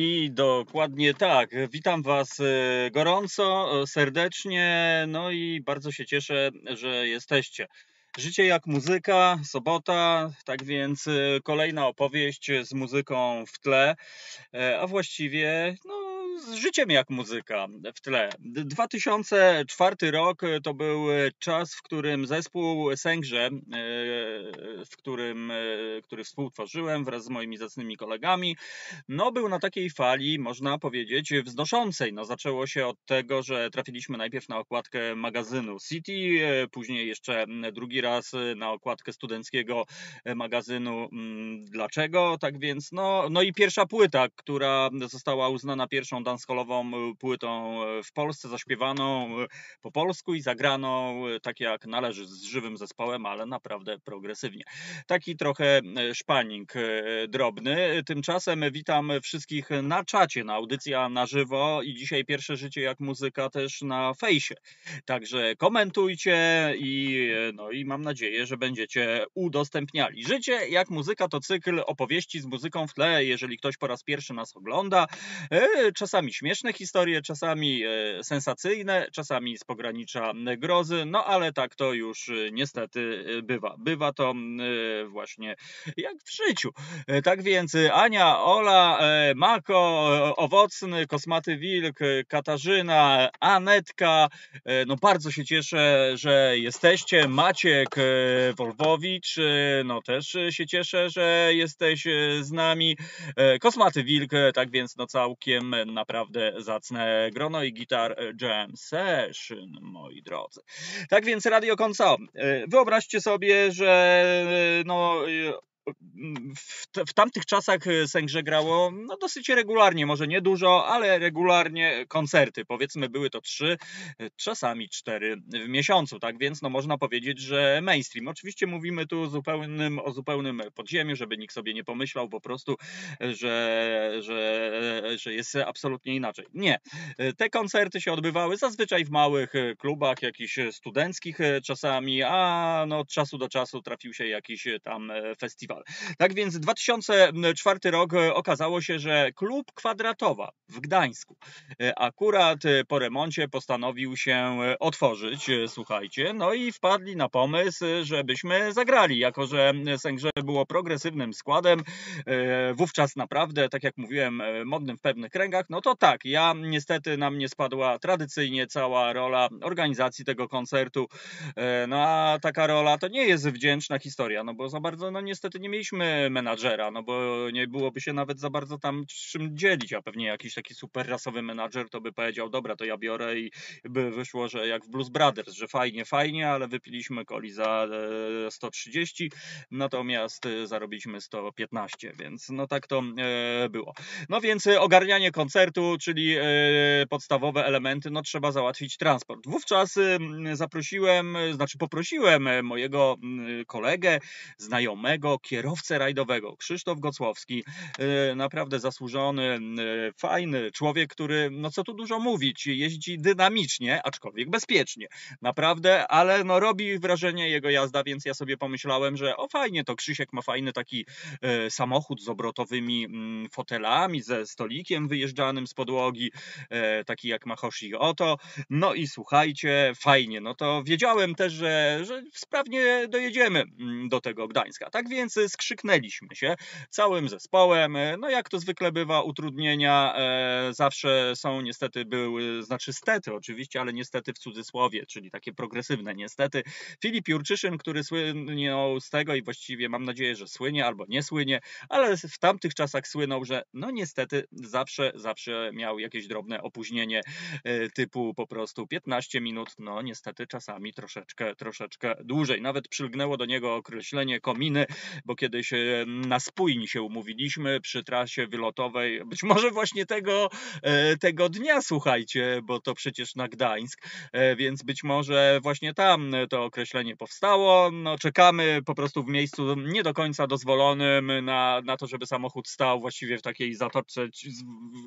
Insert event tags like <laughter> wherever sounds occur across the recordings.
I dokładnie tak. Witam Was e, gorąco, e, serdecznie, no i bardzo się cieszę, że jesteście. Życie jak muzyka, sobota, tak więc e, kolejna opowieść z muzyką w tle, a właściwie no, z życiem jak muzyka w tle. 2004 rok to był czas, w którym zespół Sęgrze, e, w którym, e, który współtworzyłem wraz z moimi zacnymi kolegami, no był na takiej fali, można powiedzieć, wznoszącej. No, zaczęło się od tego, że trafiliśmy najpierw na okładkę magazynu City, e, później jeszcze drugi raz na okładkę studenckiego magazynu mm, Dlaczego? Tak więc, no, no i pierwsza płyta, która została uznana pierwszą dansholową e, płytą e, w Polsce, zaśpiewaną e, po polsku i zagraną tak jak należy z żywym zespołem, ale naprawdę progresywnie. Taki trochę szpaning drobny. Tymczasem witam wszystkich na czacie, na audycja na żywo i dzisiaj pierwsze życie jak muzyka też na fejsie. Także komentujcie i, no i mam nadzieję, że będziecie udostępniali. Życie jak muzyka to cykl opowieści z muzyką w tle. Jeżeli ktoś po raz pierwszy nas ogląda, czasami czasami śmieszne historie, czasami e, sensacyjne, czasami z pogranicza grozy, no ale tak to już e, niestety e, bywa. Bywa to właśnie jak w życiu. Tak więc Ania, Ola, Mako, Owocny, Kosmaty Wilk, Katarzyna, Anetka, no bardzo się cieszę, że jesteście. Maciek Wolwowicz, no też się cieszę, że jesteś z nami. Kosmaty Wilk, tak więc no całkiem na naprawdę zacne grono i gitar jam session, moi drodzy. Tak więc Radio Konco, e, wyobraźcie sobie, że e, no w, tamtych czasach e, Sęgrze grało no, dosyć regularnie, może nie dużo, ale regularnie koncerty. Powiedzmy, były to trzy, e, czasami cztery w miesiącu, tak więc no, można powiedzieć, że mainstream. Oczywiście mówimy tu zupełnym, o zupełnym podziemiu, żeby nikt sobie nie pomyślał po prostu, że, że, że jest absolutnie inaczej. Nie. Te koncerty się odbywały zazwyczaj w małych klubach, jakichś studenckich czasami, a no, od czasu do czasu trafił się jakiś tam festiwal. Tak więc 2004 rok e, okazało się, że klub kwadratowa w Gdańsku e, akurat e, po remoncie postanowił się otworzyć, słuchajcie, no i wpadli na pomysł, żebyśmy zagrali, jako że Sęgrze było progresywnym składem, wówczas naprawdę, tak jak mówiłem, modnym w pewnych kręgach, no to tak, ja niestety na mnie spadła tradycyjnie cała rola organizacji tego koncertu, no a taka rola to nie jest wdzięczna historia, no bo za bardzo, no niestety nie nie mieliśmy menadżera, no bo nie byłoby się nawet za bardzo tam czym dzielić, a pewnie jakiś taki super rasowy menadżer to by powiedział, dobra, to ja biorę i by wyszło, że jak w Blues Brothers, że fajnie, fajnie, ale wypiliśmy coli za 130, e, natomiast e, zarobiliśmy 115, więc no tak to e, było. No więc ogarnianie koncertu, czyli podstawowe elementy, no trzeba załatwić transport. Wówczas zaprosiłem, znaczy poprosiłem mojego kolegę, znajomego, kierowcę, kierowcę rajdowego. Krzysztof Gocłowski, e, naprawdę zasłużony, e, fajny człowiek, który, no co tu dużo mówić, jeździ dynamicznie, aczkolwiek bezpiecznie. Naprawdę, ale no robi wrażenie jego jazda, więc ja sobie pomyślałem, że o fajnie, to Krzysiek ma fajny taki e, samochód z obrotowymi mm, fotelami, ze stolikiem wyjeżdżanym z podłogi, taki jak ma Hoshi Oto. No i słuchajcie, fajnie, no to wiedziałem też, że, że sprawnie dojedziemy mm, do tego Gdańska. Tak więc skrzyknęliśmy się całym zespołem. E, no jak to zwykle bywa, utrudnienia e, zawsze są niestety były, znaczy stety oczywiście, ale niestety w cudzysłowie, czyli takie progresywne niestety. Filip Jurczyszyn, który słynął z tego i właściwie mam nadzieję, że słynie albo nie słynie, ale w tamtych czasach słynął, że no niestety zawsze, zawsze miał jakieś drobne opóźnienie e, typu po prostu 15 minut, no niestety czasami troszeczkę, troszeczkę dłużej. Nawet przylgnęło do niego określenie kominy, bo kiedyś e, na spójni się umówiliśmy przy trasie wylotowej, być może właśnie tego, e, tego dnia, słuchajcie, bo to przecież na Gdańsk, e, więc być może właśnie tam to określenie powstało. No, czekamy po prostu w miejscu nie do końca dozwolonym na, na to, żeby samochód stał właściwie w takiej zatoczce.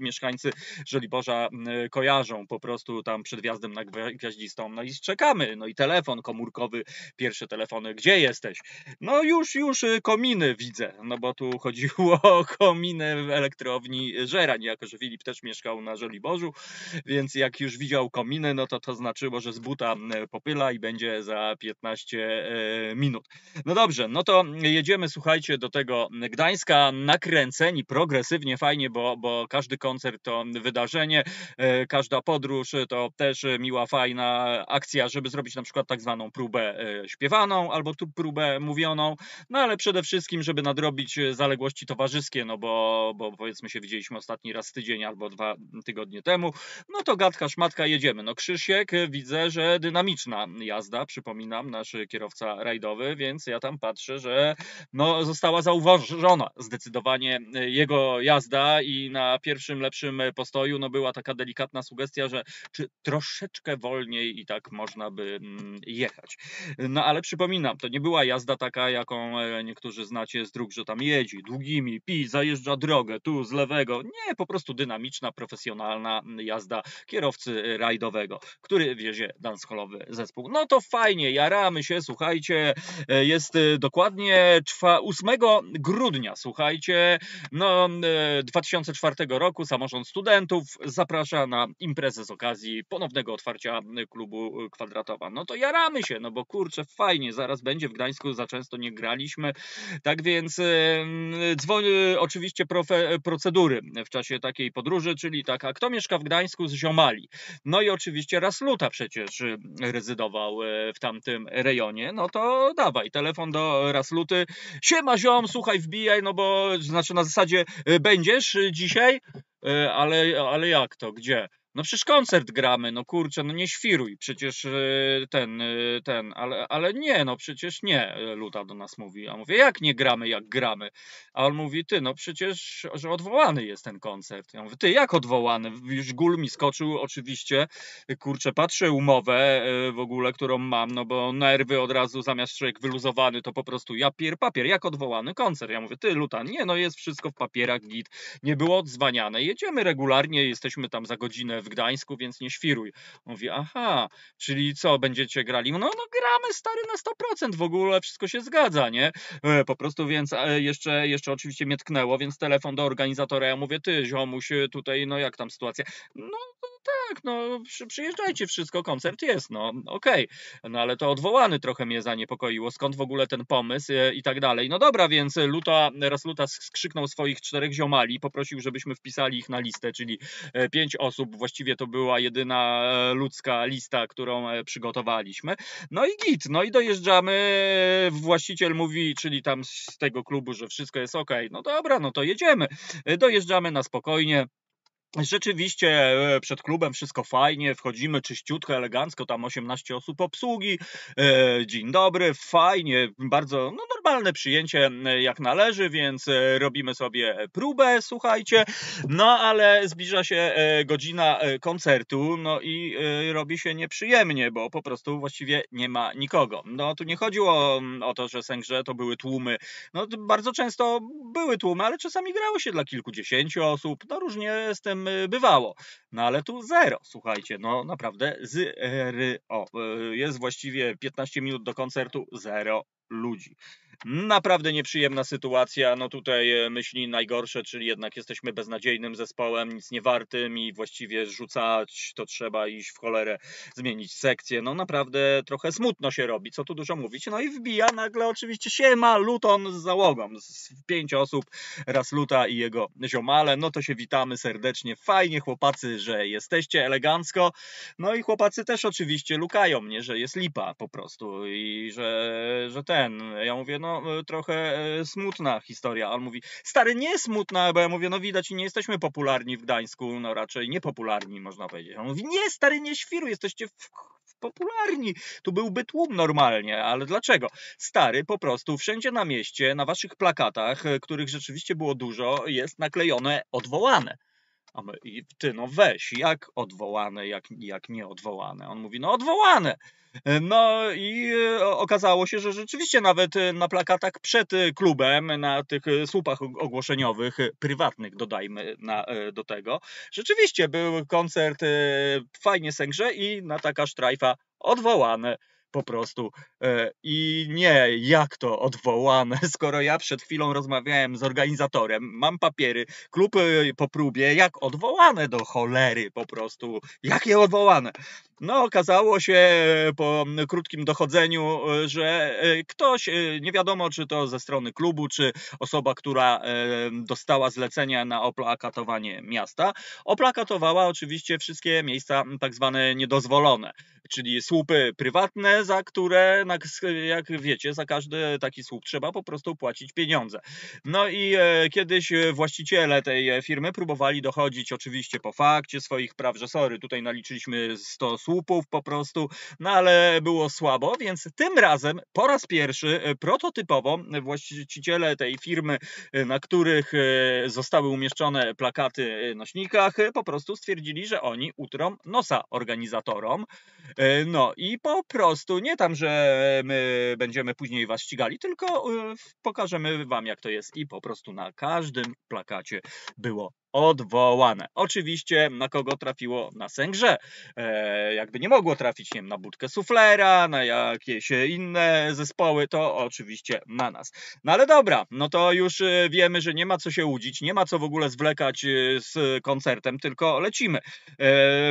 Mieszkańcy Żoliborza kojarzą po prostu tam przed wjazdem na Gwiaździstą. No i czekamy. No i telefon komórkowy, pierwsze telefony, gdzie jesteś? No już, już kominy widzę, no bo tu chodziło <laughs> o kominy w elektrowni Żerań, jako że Filip też mieszkał na Żoliborzu, więc jak już widział kominy, no to to znaczyło, że z buta popyla i będzie za 15 minut. No dobrze, no to jedziemy, słuchajcie, do tego Gdańska, nakręceni progresywnie, fajnie, bo, bo każdy koncert to wydarzenie, każda podróż to też miła, fajna akcja, żeby zrobić na przykład tak zwaną próbę śpiewaną albo tu próbę mówioną, no ale przede wszystkim, żeby nadrobić e, zaległości towarzyskie, no bo, bo powiedzmy się widzieliśmy ostatni raz tydzień albo dwa tygodnie temu, no to gadka, szmatka, jedziemy. No Krzysiek, e, widzę, że dynamiczna jazda, przypominam, nasz kierowca rajdowy, więc ja tam patrzę, że no została zauważona zdecydowanie e, jego jazda i na pierwszym lepszym postoju no była taka delikatna sugestia, że czy troszeczkę wolniej i tak można by mm, jechać. No ale przypominam, to nie była jazda taka, jaką e, niektórzy znacie z dróg, że tam jedzie długimi, pi, zajeżdża drogę, tu z lewego. Nie, po prostu dynamiczna, profesjonalna jazda kierowcy rajdowego, który wiezie dancehallowy zespół. No to fajnie, jaramy się, słuchajcie, e, jest e, dokładnie 8 grudnia, słuchajcie, no 2004 roku samorząd studentów zaprasza na imprezę z okazji ponownego otwarcia klubu kwadratowa. No to jaramy się, no bo kurczę, fajnie, zaraz będzie w Gdańsku, za często nie graliśmy. Tak więc dzwoni oczywiście profe, procedury w czasie takiej podróży, czyli tak, a kto mieszka w Gdańsku z ziomali? No i oczywiście raz luta przecież rezydował e, w tamtym rejonie, no to dawaj, telefon do Rasluty. Siema ziom, słuchaj, wbijaj, no bo znaczy na zasadzie e, będziesz dzisiaj, e, ale, ale jak to, gdzie? No przecież koncert gramy, no kurczę, no nie świruj, przecież e, ten, e, ten, ale, ale nie, no przecież nie, Luta do nas mówi. A mówię, jak nie gramy, jak gramy? A on mówi, ty, no przecież, że odwołany jest ten koncert. Ja mówię, ty, jak odwołany? Już gul mi skoczył, oczywiście, kurczę, patrzę umowę w ogóle, którą mam, no bo nerwy od razu, zamiast człowiek wyluzowany, to po prostu ja pier papier, jak odwołany koncert? Ja mówię, ty, Luta, nie, no jest wszystko w papierach, git, nie było odzwaniane, jedziemy regularnie, jesteśmy tam za godzinę w Gdańsku, więc nie świruj. Mówi, aha, czyli co, będziecie grali? No, no gramy stary na 100%, w ogóle wszystko się zgadza, nie? E, po prostu, więc e, jeszcze, jeszcze oczywiście mnie tknęło, więc telefon do organizatora, ja mówię, ty ziomuś, tutaj, no jak tam sytuacja? No tak, no przyjeżdżajcie, wszystko, koncert jest, no okej. Okay. No ale to odwołany trochę mnie zaniepokoiło, skąd w ogóle ten pomysł e, i tak dalej. No dobra, więc Luta, raz Luta skrzyknął swoich czterech ziomali, poprosił, żebyśmy wpisali ich na listę, czyli pięć osób, właściwie to była jedyna e, ludzka lista, którą e, przygotowaliśmy. No i git, no i dojeżdżamy, właściciel mówi, czyli tam z tego klubu, że wszystko jest ok. No dobra, no to jedziemy. Dojeżdżamy na spokojnie. Rzeczywiście e, przed klubem wszystko fajnie, wchodzimy czyściutko, elegancko, tam 18 osób obsługi. E, dzień dobry, fajnie, bardzo no, normalne przyjęcie e, jak należy, więc robimy sobie próbę, słuchajcie. No ale zbliża się godzina koncertu, no i robi się nieprzyjemnie, bo po prostu właściwie nie ma nikogo. No tu nie chodziło mm, o to, że sęgrze to były tłumy. No bardzo często były tłumy, ale czasami grało się dla kilkudziesięciu osób. No różnie z tym Y, bywało. No ale tu zero, słuchajcie, no naprawdę zero. Y, jest właściwie 15 minut do koncertu, zero ludzi. Naprawdę nieprzyjemna sytuacja. No tutaj e, myśli najgorsze, czyli jednak jesteśmy beznadziejnym zespołem, nic nie wartym i właściwie rzucać to trzeba iść w cholerę, zmienić sekcję. No naprawdę trochę smutno się robi, co tu dużo mówić. No i wbija nagle oczywiście siema Luton z załogą. Z pięć osób, raz Luta i jego ziomale. No to się witamy serdecznie. Fajnie chłopacy, że jesteście elegancko. No i chłopacy też oczywiście lukają mnie, że jest lipa po prostu i że, że ten. Ja mówię, no E, trochę e, smutna historia. On mówi, stary, nie smutna, bo ja mówię, no widać, nie jesteśmy popularni w Gdańsku, no raczej niepopularni, można powiedzieć. On mówi, nie, stary, nie świru, jesteście w, popularni. Tu byłby tłum normalnie, ale dlaczego? Stary, po prostu wszędzie na mieście, na waszych plakatach, e, których rzeczywiście było dużo, jest naklejone odwołane. A ty, no weź, jak odwołane, jak, jak nieodwołane? On mówi, no odwołane. No i e, okazało się, że rzeczywiście nawet e, na plakatach przed e, klubem, na tych słupach ogłoszeniowych, prywatnych dodajmy na, do tego, rzeczywiście był koncert fajnie sęgrze i na taka sztrajfa odwołane. Po prostu. E, I nie, jak to odwołane, <laughs> skoro ja przed chwilą rozmawiałem z organizatorem, mam papiery, klub e, po próbie, jak odwołane do cholery po prostu, jakie odwołane. No, okazało się e, po krótkim dochodzeniu, że ktoś, nie wiadomo czy to ze strony klubu, czy osoba, która dostała zlecenia na oplakatowanie miasta, oplakatowała oczywiście wszystkie miejsca tak zwane niedozwolone czyli słupy prywatne, za które, jak wiecie, za każdy taki słup trzeba po prostu płacić pieniądze. No i e, kiedyś właściciele tej firmy próbowali dochodzić oczywiście po fakcie swoich praw, że sorry, tutaj naliczyliśmy 100 słupów po prostu, no ale było słabo, więc tym razem po raz pierwszy e, prototypowo właściciele tej firmy, e, na których zostały umieszczone plakaty nośnikach, po prostu stwierdzili, że oni utrą nosa organizatorom. E, no i po prostu nie tam, że my będziemy później was ścigali, tylko e, pokażemy wam jak to jest i po prostu na każdym plakacie było odwołane. Oczywiście na kogo trafiło? Na Sęgrze. E, jakby nie mogło trafić nie wiem, na budkę suflera, na jakieś inne zespoły, to oczywiście na nas. No ale dobra, no to już e, wiemy, że nie ma co się łudzić, nie ma co w ogóle zwlekać e, z koncertem, tylko lecimy. E,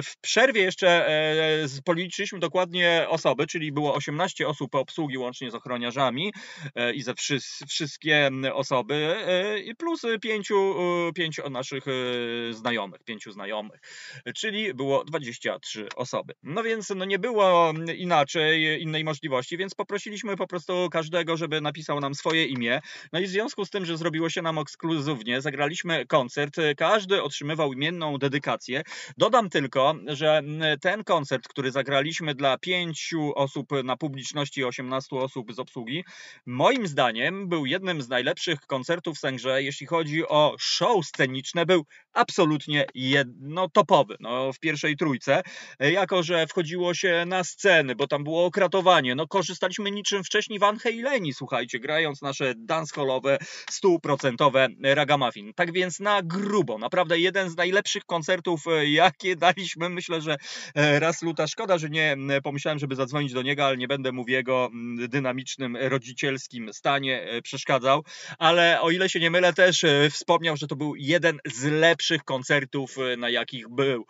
w przerwie jeszcze e, policzyliśmy dokładnie osoby, czyli było 18 osób obsługi łącznie z ochroniarzami e, i ze wszy wszystkie osoby i plus pięciu, pięciu naszych E, znajomych, pięciu znajomych, czyli było 23 osoby. No więc no nie było inaczej, innej możliwości, więc poprosiliśmy po prostu każdego, żeby napisał nam swoje imię. No i w związku z tym, że zrobiło się nam ekskluzywnie, zagraliśmy koncert, każdy otrzymywał imienną dedykację. Dodam tylko, że ten koncert, który zagraliśmy dla pięciu osób na publiczności i 18 osób z obsługi, moim zdaniem był jednym z najlepszych koncertów w Sęgrze, jeśli chodzi o show sceniczne, był absolutnie jedno topowy no, w pierwszej trójce, jako że wchodziło się na sceny, bo tam było okratowanie. No, korzystaliśmy niczym wcześniej Van Haleni, słuchajcie, grając nasze dancehallowe, stuprocentowe ragamuffin. Tak więc na grubo, naprawdę jeden z najlepszych koncertów, jakie daliśmy. Myślę, że e, raz luta szkoda, że nie pomyślałem, żeby zadzwonić do niego, ale nie będę mu w jego dynamicznym, rodzicielskim stanie e, przeszkadzał. Ale o ile się nie mylę, też e, wspomniał, że to był jeden z lepszych koncertów, e, na jakich był.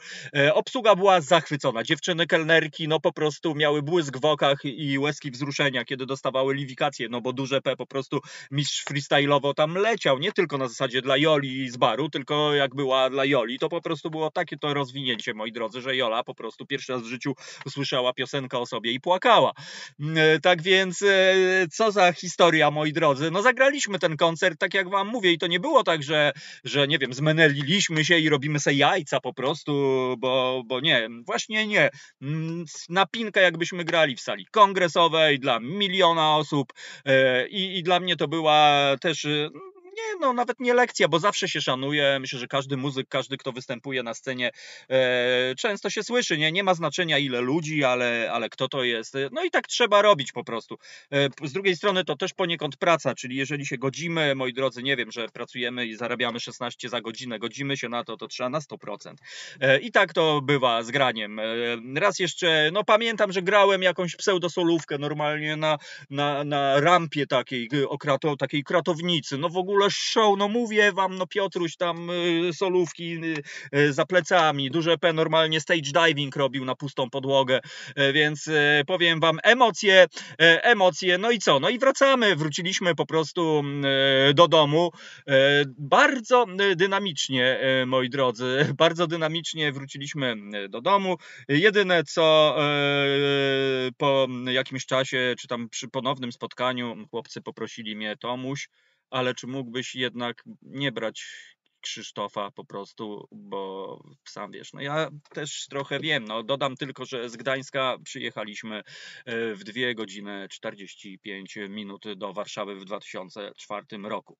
Obsługa była zachwycona. Dziewczyny kelnerki, no po prostu miały błysk w okach i łezki wzruszenia, kiedy dostawały liwikację, no bo duże P po prostu mistrz freestyle'owo tam leciał, nie tylko na zasadzie dla Joli z baru, tylko jak była dla Joli, to po prostu było takie to rozwinięcie, moi drodzy, że Jola po prostu pierwszy raz w życiu usłyszała piosenkę o sobie i płakała. Mm, e, tak więc, co za historia, moi drodzy. No zagraliśmy ten koncert, tak jak wam mówię, i to nie było tak, że, że nie wiem, zmeneli Liliśmy się i robimy se jajca po prostu, bo, bo nie, właśnie nie. Mm, na pinkę jakbyśmy grali w sali kongresowej dla miliona osób e, i, i dla mnie to była też nie, no nawet nie lekcja, bo zawsze się szanuje. Myślę, że każdy muzyk, każdy, kto występuje na scenie, e, często się słyszy, nie? Nie ma znaczenia ile ludzi, ale, ale kto to jest. No i tak trzeba robić po prostu. E, z drugiej strony to też poniekąd praca, czyli jeżeli się godzimy, moi drodzy, nie wiem, że pracujemy i zarabiamy 16 za godzinę, godzimy się na to, to trzeba na 100%. E, I tak to bywa z graniem. E, raz jeszcze, no pamiętam, że grałem jakąś pseudosolówkę normalnie na, na, na rampie takiej, okrato, takiej kratownicy. No w ogóle show, no mówię wam, no Piotruś tam y, solówki y, y, za plecami, duże P normalnie stage diving robił na pustą podłogę, więc powiem wam, emocje, emocje, no i co, no i wracamy, wróciliśmy po prostu do domu, bardzo dynamicznie, moi drodzy, <laughs> bardzo dynamicznie wróciliśmy do domu, jedyne co po jakimś czasie, czy tam przy ponownym spotkaniu chłopcy poprosili mnie, Tomuś, ale czy mógłbyś jednak nie brać Krzysztofa po prostu, bo sam wiesz, no ja też trochę wiem, no dodam tylko, że z Gdańska przyjechaliśmy e, w 2 godziny 45 minut do Warszawy w 2004 roku.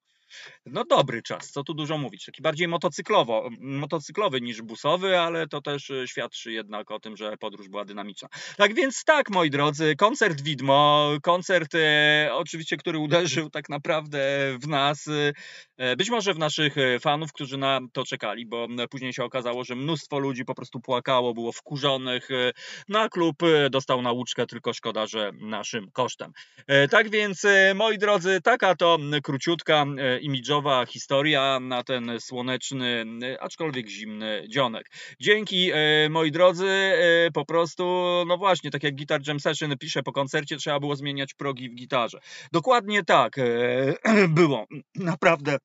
No dobry czas, co tu dużo mówić. Taki bardziej motocyklowo, motocyklowy niż busowy, ale to też e, świadczy jednak o tym, że podróż była dynamiczna. Tak więc tak, moi drodzy, koncert Widmo, koncert e, oczywiście, który uderzył tak naprawdę w nas, e, być może w naszych e, fanów, którzy na to czekali, bo później się okazało, że mnóstwo ludzi po prostu płakało, było wkurzonych. E, Na klub e, dostał nauczkę, tylko szkoda, że naszym kosztem. E, Tak więc, e, moi drodzy, taka to króciutka, e, imidżowa historia na ten słoneczny, aczkolwiek zimny dzionek. Dzięki, e, moi drodzy, e, po prostu, no właśnie, tak jak Guitar Jam Session pisze, po koncercie trzeba było zmieniać progi w gitarze. Dokładnie tak e, <clears throat> było. Naprawdę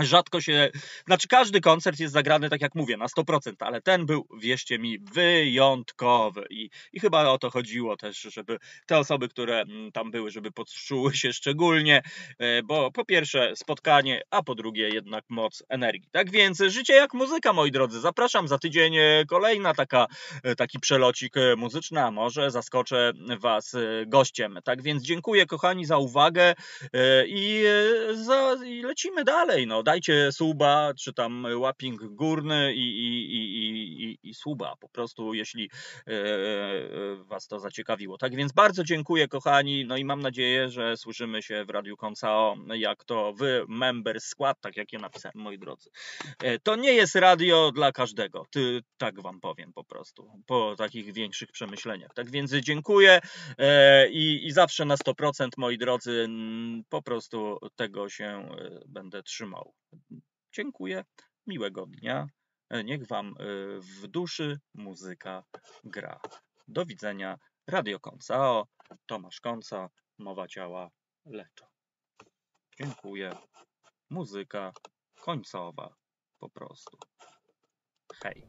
rzadko się, znaczy każdy koncert jest zagrany, tak jak mówię, na 100%, ale ten był, wierzcie mi, wyjątkowy i, i chyba o to chodziło też, żeby te osoby, które mm, tam były, żeby poczuły się szczególnie, e, bo po pierwsze spotkanie, a po drugie jednak moc energii. Tak więc życie jak muzyka, moi drodzy, zapraszam za tydzień e, kolejna taka, e, taki przelocik muzyczny, a może zaskoczę was gościem. Tak więc dziękuję kochani za uwagę i, za, i lecimy dalej, no dajcie suba, czy tam łapping górny i, i, i, i, i, i suba po prostu, jeśli e, e, Was to zaciekawiło. Tak więc bardzo dziękuję kochani, no i mam nadzieję, że słyszymy się w Radiu Koncao, jak to Wy, member skład, tak jak ja napisałem, moi drodzy. E, To nie jest radio dla każdego, ty, tak Wam powiem po prostu, po takich większych przemyśleniach. Tak więc dziękuję e, i, i zawsze na 100%, moi drodzy, po prostu tego się e, będę trzymał. Dziękuję, miłego dnia. Niech Wam w duszy muzyka gra. Do widzenia. Radio Koncao, Tomasz Konca, Mowa Ciała, Leczo. Dziękuję. Muzyka końcowa po prostu. Hej.